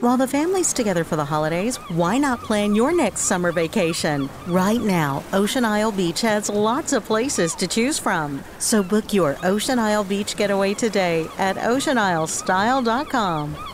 While the family's together for the holidays, why not plan your next summer vacation? Right now, Ocean Isle Beach has lots of places to choose from. So book your Ocean Isle Beach getaway today at oceanisle.style.com.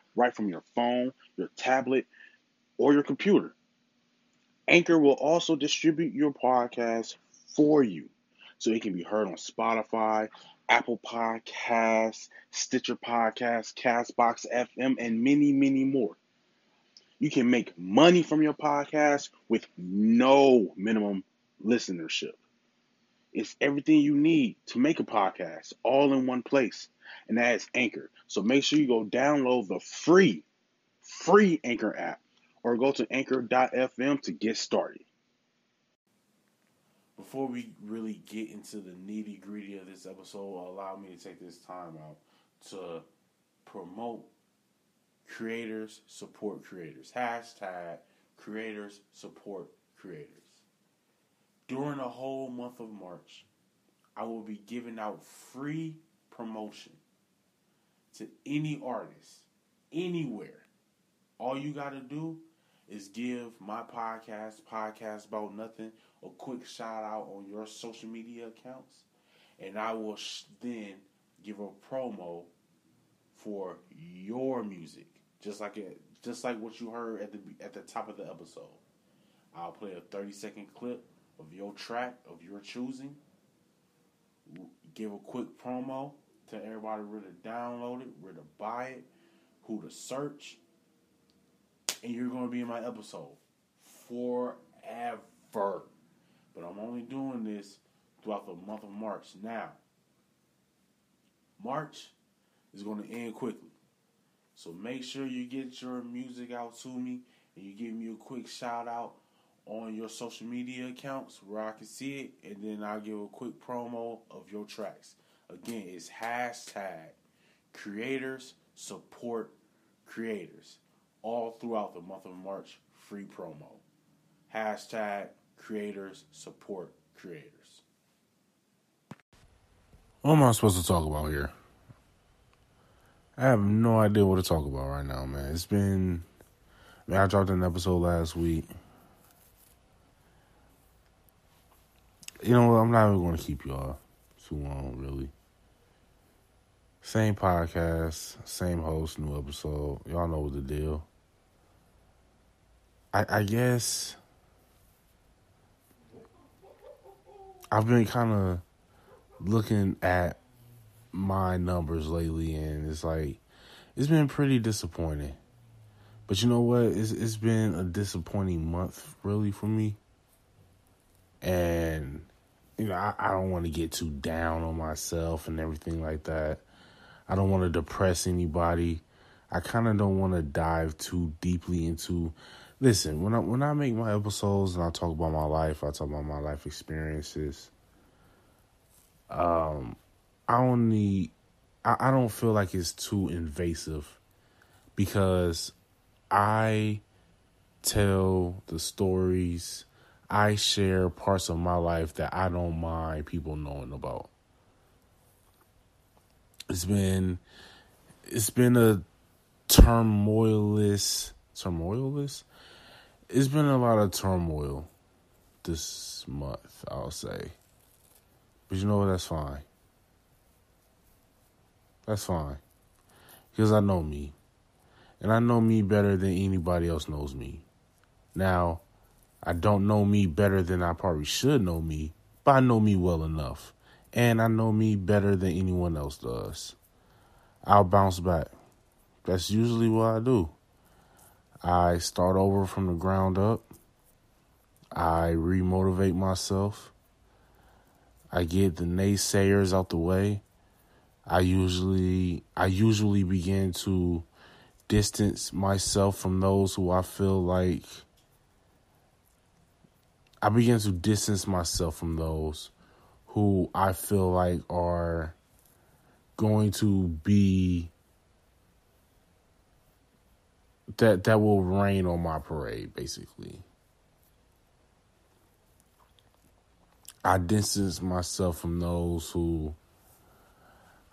right from your phone, your tablet, or your computer. Anchor will also distribute your podcast for you so it can be heard on Spotify, Apple Podcasts, Stitcher Podcasts, Castbox FM, and many, many more. You can make money from your podcast with no minimum listenership. It's everything you need to make a podcast all in one place, and that is Anchor. So make sure you go download the free, free Anchor app or go to anchor.fm to get started. Before we really get into the nitty gritty of this episode, allow me to take this time out to promote creators support creators. Hashtag creators support creators. During the whole month of March, I will be giving out free promotion to any artist, anywhere. All you got to do is give my podcast, Podcast About Nothing, a quick shout out on your social media accounts, and I will sh- then give a promo for your music, just like it, just like what you heard at the at the top of the episode. I'll play a thirty second clip of your track of your choosing. Give a quick promo to everybody where to download it, where to buy it, who to search, and you're going to be in my episode forever. But I'm only doing this throughout the month of March. Now, March is going to end quickly. So make sure you get your music out to me and you give me a quick shout out on your social media accounts where I can see it, and then I'll give a quick promo of your tracks. Again, it's hashtag creators support creators all throughout the month of March. Free promo. Hashtag creators support creators. What am I supposed to talk about here? I have no idea what to talk about right now, man. It's been. I, I dropped an episode last week. You know what? I'm not even going to keep y'all too long, really. Same podcast, same host, new episode. Y'all know the deal. I, I guess I've been kind of looking at my numbers lately, and it's like it's been pretty disappointing. But you know what? It's it's been a disappointing month, really, for me. And you know, I, I don't want to get too down on myself and everything like that. I don't want to depress anybody. I kind of don't want to dive too deeply into. Listen, when I when I make my episodes and I talk about my life, I talk about my life experiences. Um, I need. I, I don't feel like it's too invasive because I tell the stories. I share parts of my life that I don't mind people knowing about. It's been it's been a turmoilless turmoilless. It's been a lot of turmoil this month, I'll say. But you know what? That's fine. That's fine. Because I know me. And I know me better than anybody else knows me. Now, I don't know me better than I probably should know me, but I know me well enough. And I know me better than anyone else does. I'll bounce back. That's usually what I do. I start over from the ground up. I remotivate myself. I get the naysayers out the way. I usually I usually begin to distance myself from those who I feel like I begin to distance myself from those who I feel like are going to be that that will rain on my parade basically. I distance myself from those who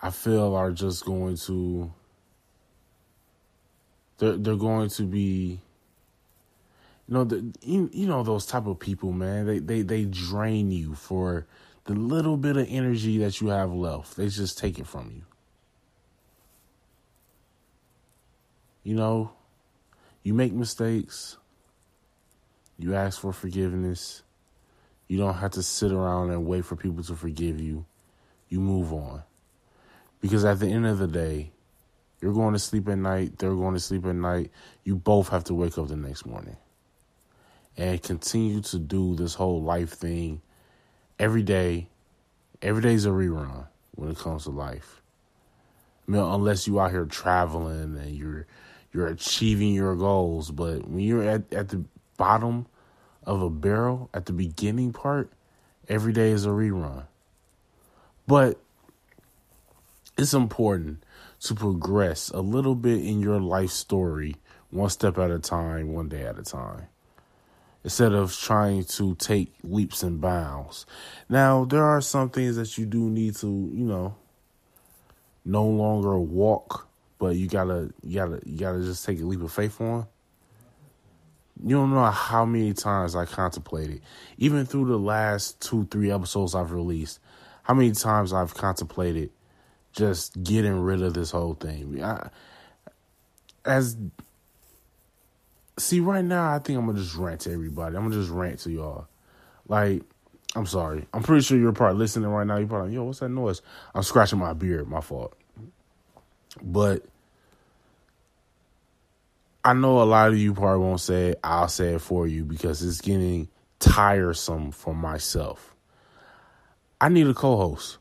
I feel are just going to they're they're going to be you know the you, you know those type of people man. They they they drain you for the little bit of energy that you have left. They just take it from you. You know you make mistakes. You ask for forgiveness. You don't have to sit around and wait for people to forgive you. You move on. Because at the end of the day you're going to sleep at night. They're going to sleep at night. You both have to wake up the next morning and continue to do this whole life thing every day. Every day's a rerun when it comes to life. I mean, unless you out here traveling and you're you're achieving your goals, but when you're at, at the bottom of a barrel at the beginning part, every day is a rerun. But it's important to progress a little bit in your life story, one step at a time, one day at a time instead of trying to take leaps and bounds. Now, there are some things that you do need to, you know, no longer walk, but you gotta, you gotta, you gotta just take a leap of faith on. You don't know how many times I contemplated, even through the last two, three episodes I've released, how many times I've contemplated just getting rid of this whole thing. I, as see right now I think I'm gonna just rant to everybody. I'm gonna just rant to y'all. Like, I'm sorry. I'm pretty sure you're probably listening right now. You're probably like, yo, what's that noise? I'm scratching my beard, my fault. But I know a lot of you probably won't say it. I'll say it for you because it's getting tiresome for myself. I need a co-host.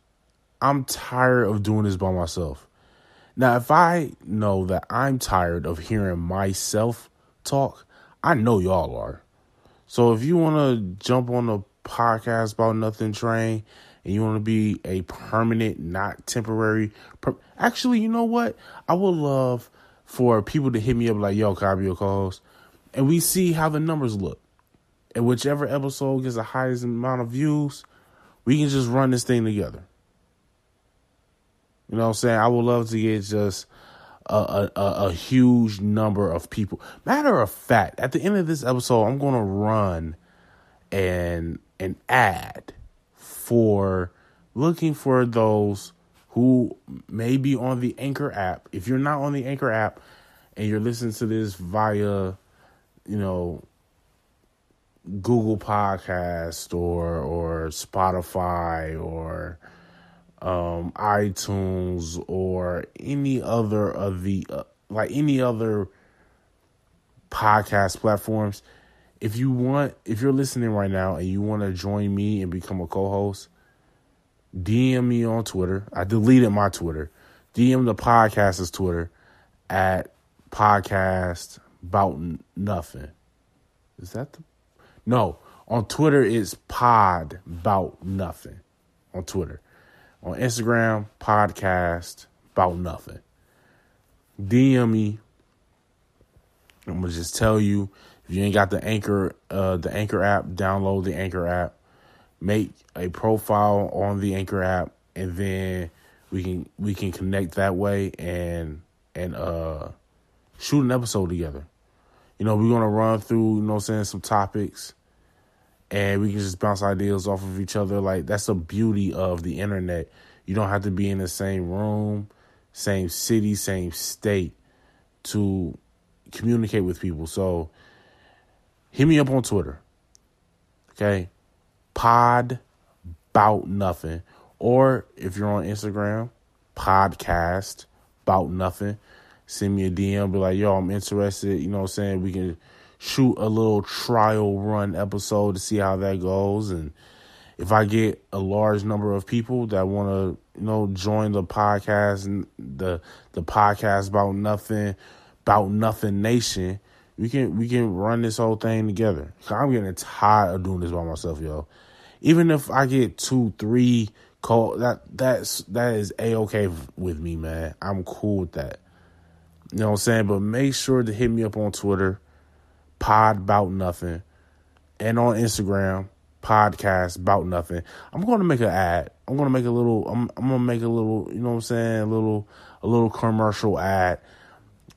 I'm tired of doing this by myself. Now, if I know that I'm tired of hearing myself talk, I know y'all are. So if you want to jump on the podcast about nothing train and you want to be a permanent, not temporary, per- actually, you know what? I would love for people to hit me up like, yo, be your co-host? And we see how the numbers look. And whichever episode gets the highest amount of views, we can just run this thing together. You know what I'm saying? I would love to get just a, a, a, huge number of people. Matter of fact, at the end of this episode, I'm going to run an an ad for looking for those who may be on the Anchor app. If you're not on the Anchor app and you're listening to this via, you know, Google Podcast or or Spotify or um, iTunes or any other of the uh, like any other podcast platforms. If you want, if you're listening right now and you want to join me and become a co-host, DM me on Twitter. I deleted my Twitter. DM the podcast's Twitter at podcast about nothing. Is that the no? On Twitter, it's pod about nothing. On Twitter on Instagram, podcast about nothing. DM me. I'm gonna just tell you if you ain't got the anchor uh, the anchor app, download the anchor app, make a profile on the anchor app, and then we can we can connect that way and and uh shoot an episode together. You know, we're gonna run through, you know I'm saying, some topics and we can just bounce ideas off of each other. Like that's the beauty of the internet. You don't have to be in the same room, same city, same state to communicate with people. So hit me up on Twitter. Okay. Pod about nothing. Or if you're on Instagram, podcast about nothing. Send me a DM, be like, yo, I'm interested. You know what I'm saying? We can shoot a little trial run episode to see how that goes. And if I get a large number of people that want to, you know, join the podcast and the the podcast about nothing, about nothing nation, we can we can run this whole thing together. I'm getting tired of doing this by myself, yo. Even if I get two, three call that that's that is a okay with me, man. I'm cool with that. You know what I'm saying? But make sure to hit me up on Twitter, pod about nothing, and on Instagram, podcast about nothing. I'm going to make an ad. I'm going to make a little. I'm, I'm going to make a little. You know what I'm saying? A little a little commercial ad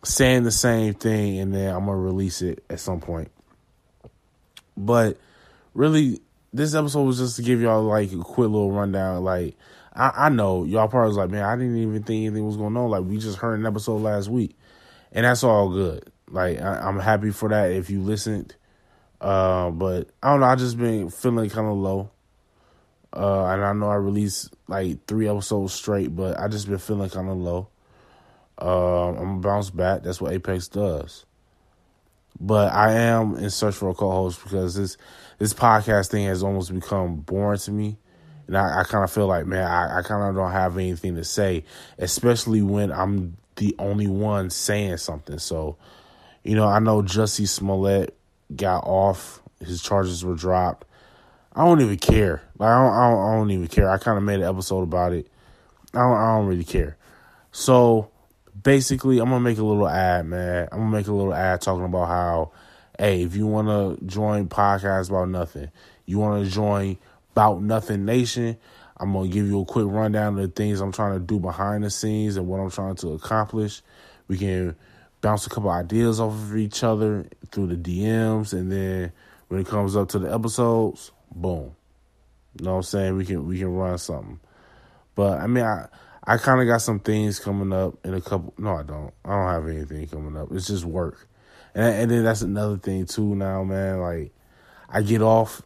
saying the same thing, and then I'm gonna release it at some point. But really, this episode was just to give y'all like a quick little rundown. Like, I, I know y'all probably was like, man, I didn't even think anything was going on. Like, we just heard an episode last week, and that's all good. Like, I, am happy for that if you listened. Uh, but I don't know. I just been feeling kind of low. Uh, and I know I released like three episodes straight, but I just been feeling kind of low. Uh, I'm gonna bounce back. That's what Apex does. But I am in search for a co-host because this this podcast thing has almost become boring to me, and I, I kind of feel like, man, I, I kind of don't have anything to say, especially when I'm the only one saying something. So, you know, I know Jussie Smollett got off; his charges were dropped. I don't even care. Like I don't, I don't, I don't even care. I kind of made an episode about it. I don't, I don't really care. So basically, I'm gonna make a little ad, man. I'm gonna make a little ad talking about how, hey, if you want to join podcast about nothing, you want to join about nothing nation. I'm gonna give you a quick rundown of the things I'm trying to do behind the scenes and what I'm trying to accomplish. We can bounce a couple ideas off of each other through the DMs, and then when it comes up to the episodes, boom. You know what I'm saying? We can we can run something. But I mean, I I kind of got some things coming up in a couple. No, I don't. I don't have anything coming up. It's just work, and and then that's another thing too. Now, man, like I get off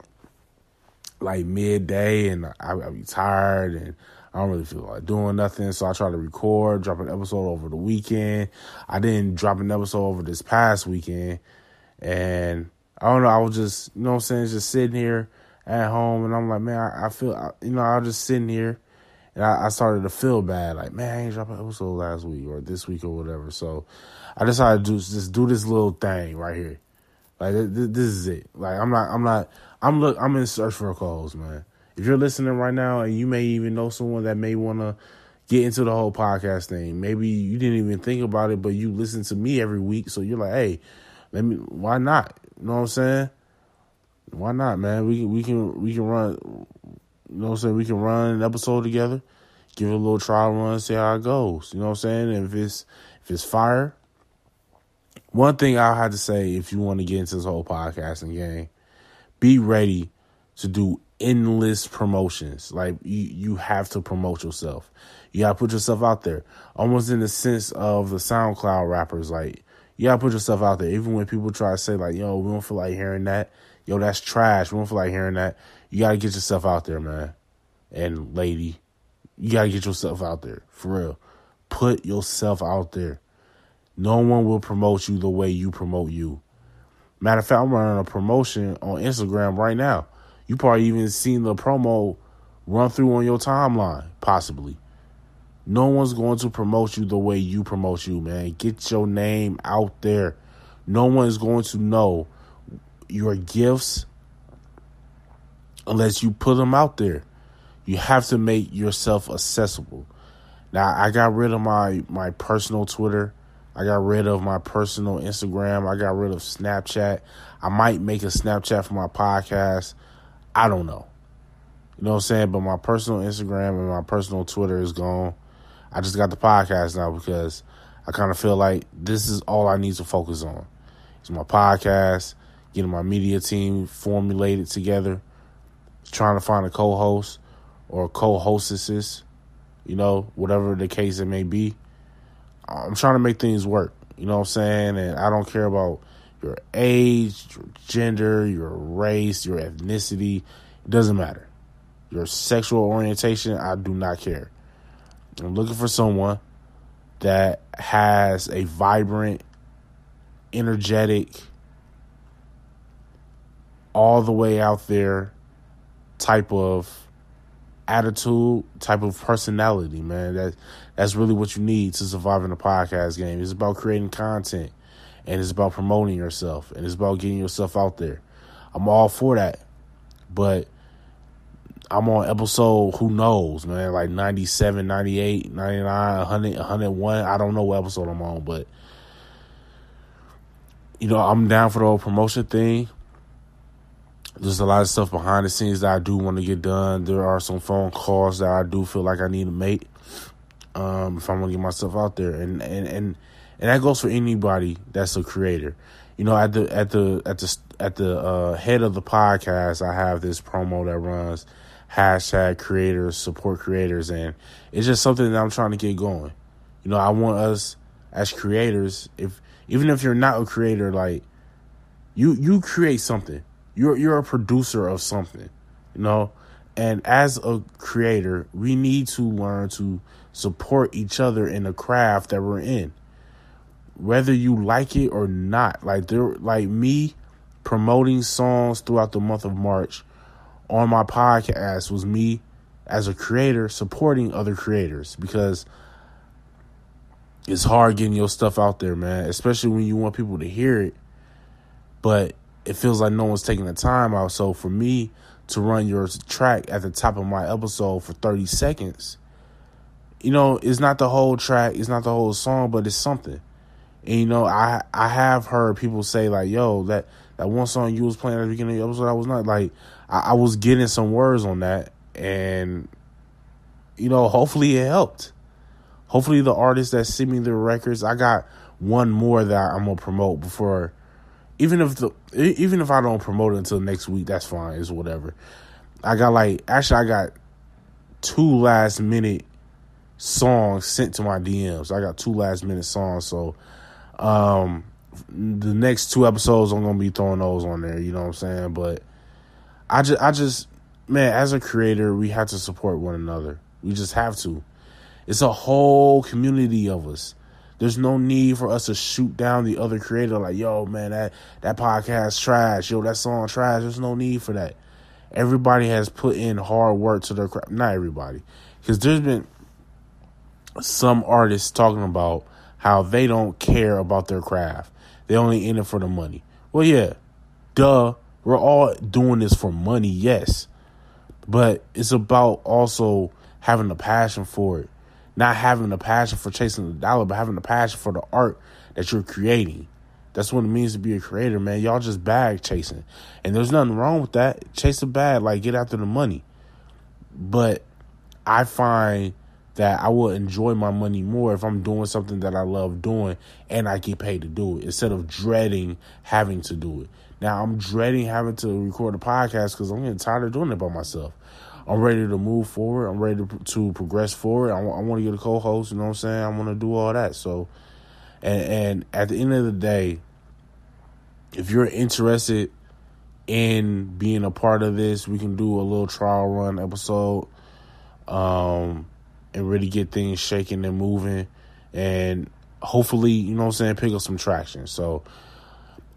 like midday, and I, I be tired, and I don't really feel like doing nothing. So I try to record, drop an episode over the weekend. I didn't drop an episode over this past weekend, and I don't know. I was just, you know, what I'm saying, just sitting here at home, and I'm like, man, I, I feel, you know, I was just sitting here and I, I, started to feel bad, like man, I ain't dropped an episode last week or this week or whatever. So I decided to just do this little thing right here. Like this, this is it. Like I'm not, I'm not, I'm look, I'm in search for a cause, man. If you're listening right now, and you may even know someone that may want to get into the whole podcast thing, maybe you didn't even think about it, but you listen to me every week, so you're like, hey, let me, why not? You know what I'm saying? Why not, man? We we can we can run you know what I'm saying? We can run an episode together, give it a little trial run, see how it goes. You know what I'm saying? And if it's if it's fire. One thing I had to say if you want to get into this whole podcasting game, be ready to do endless promotions. Like you you have to promote yourself. You gotta put yourself out there. Almost in the sense of the SoundCloud rappers, like you gotta put yourself out there. Even when people try to say like, yo, we don't feel like hearing that. Yo, that's trash. We don't feel like hearing that you got to get yourself out there, man. And lady, you got to get yourself out there for real. Put yourself out there. No one will promote you the way you promote you. Matter of fact, I'm running a promotion on Instagram right now. You probably even seen the promo run through on your timeline, possibly. No one's going to promote you the way you promote you, man. Get your name out there. No one is going to know your gifts unless you put them out there. You have to make yourself accessible. Now, I got rid of my my personal Twitter. I got rid of my personal Instagram. I got rid of Snapchat. I might make a Snapchat for my podcast. I don't know. You know what I'm saying? But my personal Instagram and my personal Twitter is gone. I just got the podcast now because I kind of feel like this is all I need to focus on. It's my podcast, getting my media team formulated together trying to find a co-host or co-hostesses, you know, whatever the case it may be. I'm trying to make things work. You know what I'm saying? And I don't care about your age, your gender, your race, your ethnicity. It doesn't matter. Your sexual orientation, I do not care. I'm looking for someone that has a vibrant, energetic, all the way out there type of attitude, type of personality, man. That that's really what you need to survive in a podcast game. It's about creating content and it's about promoting yourself and it's about getting yourself out there. I'm all for that. But I'm on episode who knows, man, like 97, 98, 99, 100, 101. I don't know what episode I'm on, but you know, I'm down for the whole promotion thing. There's a lot of stuff behind the scenes that I do want to get done. There are some phone calls that I do feel like I need to make um, if I'm gonna get myself out there, and and and and that goes for anybody that's a creator. You know, at the at the at the at the uh, head of the podcast, I have this promo that runs hashtag creators support creators, and it's just something that I'm trying to get going. You know, I want us as creators, if even if you're not a creator, like you you create something you're you're a producer of something, you know. And as a creator, we need to learn to support each other in the craft that we're in, whether you like it or not. Like there, like me promoting songs throughout the month of March on my podcast was me as a creator supporting other creators because it's hard getting your stuff out there, man, especially when you want people to hear it. But it feels like no one's taking the time out. So for me to run your track at the top of my episode for 30 seconds, you know, it's not the whole track, it's not the whole song, but it's something. And you know, I I have heard people say like, "Yo, that that one song you was playing at the beginning of the episode, I was not like, I, I was getting some words on that, and you know, hopefully it helped. Hopefully the artists that sent me the records, I got one more that I'm gonna promote before even if the even if I don't promote it until next week, that's fine. It's whatever. I got like actually I got two last minute songs sent to my DMs. I got two last minute songs, so um the next two episodes I'm gonna be throwing those on there. You know what I'm saying? But I just I just man, as a creator, we have to support one another. We just have to. It's a whole community of us. There's no need for us to shoot down the other creator like, yo, man, that that podcast trash, yo, that song trash. There's no need for that. Everybody has put in hard work to their craft. Not everybody, because there's been some artists talking about how they don't care about their craft. They only in it for the money. Well, yeah, duh. We're all doing this for money, yes, but it's about also having a passion for it not having a passion for chasing the dollar, but having a passion for the art that you're creating. That's what it means to be a creator, man. Y'all just bag chasing. And there's nothing wrong with that. Chase the bag, like get after the money. But I find that I will enjoy my money more if I'm doing something that I love doing and I get paid to do it instead of dreading having to do it. Now I'm dreading having to record a podcast because I'm getting tired of doing it by myself. I'm ready to move forward. I'm ready to, to progress forward. I, I want to get a co-host. You know what I'm saying? I want to do all that. So, and and at the end of the day, if you're interested in being a part of this, we can do a little trial run episode, um, and really get things shaking and moving, and hopefully, you know what I'm saying, pick up some traction. So,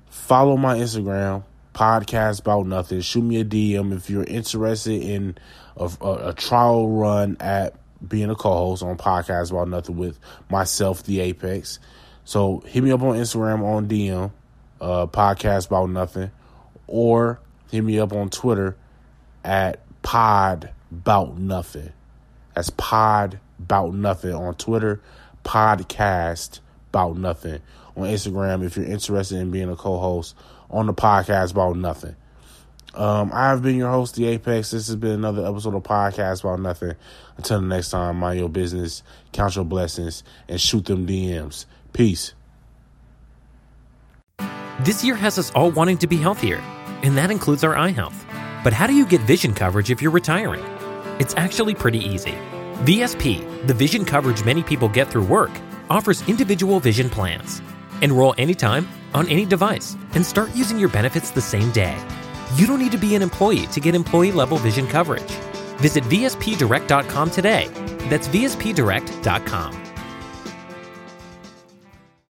follow my Instagram podcast about nothing. Shoot me a DM if you're interested in a, a, a trial run at being a co-host on podcast about nothing with myself, the Apex. So hit me up on Instagram on DM, uh, podcast about nothing, or hit me up on Twitter at pod about nothing. That's pod about nothing on Twitter, podcast about nothing on Instagram if you're interested in being a co-host on the podcast about nothing. Um, I've been your host, The Apex. This has been another episode of Podcast About Nothing. Until the next time, mind your business, count your blessings, and shoot them DMs. Peace. This year has us all wanting to be healthier, and that includes our eye health. But how do you get vision coverage if you're retiring? It's actually pretty easy. VSP, the vision coverage many people get through work, offers individual vision plans Enroll anytime, on any device, and start using your benefits the same day. You don't need to be an employee to get employee level vision coverage. Visit VSPDirect.com today. That's VSPDirect.com.